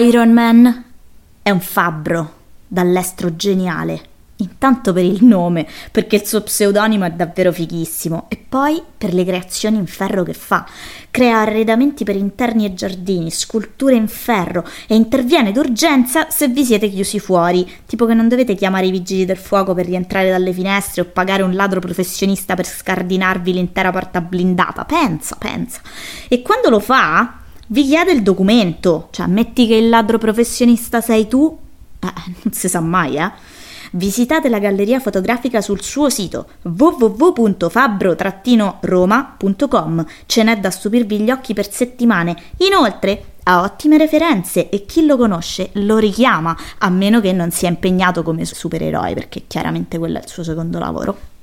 Iron Man è un fabbro dall'estro geniale. Intanto per il nome, perché il suo pseudonimo è davvero fighissimo, e poi per le creazioni in ferro che fa. Crea arredamenti per interni e giardini, sculture in ferro e interviene d'urgenza se vi siete chiusi fuori, tipo che non dovete chiamare i vigili del fuoco per rientrare dalle finestre o pagare un ladro professionista per scardinarvi l'intera porta blindata. Pensa, pensa. E quando lo fa, vi chiede il documento, cioè metti che il ladro professionista sei tu, eh, non si sa mai, eh. Visitate la galleria fotografica sul suo sito www.fabbro-roma.com. Ce n'è da stupirvi gli occhi per settimane. Inoltre ha ottime referenze e chi lo conosce lo richiama, a meno che non sia impegnato come supereroe, perché chiaramente quello è il suo secondo lavoro.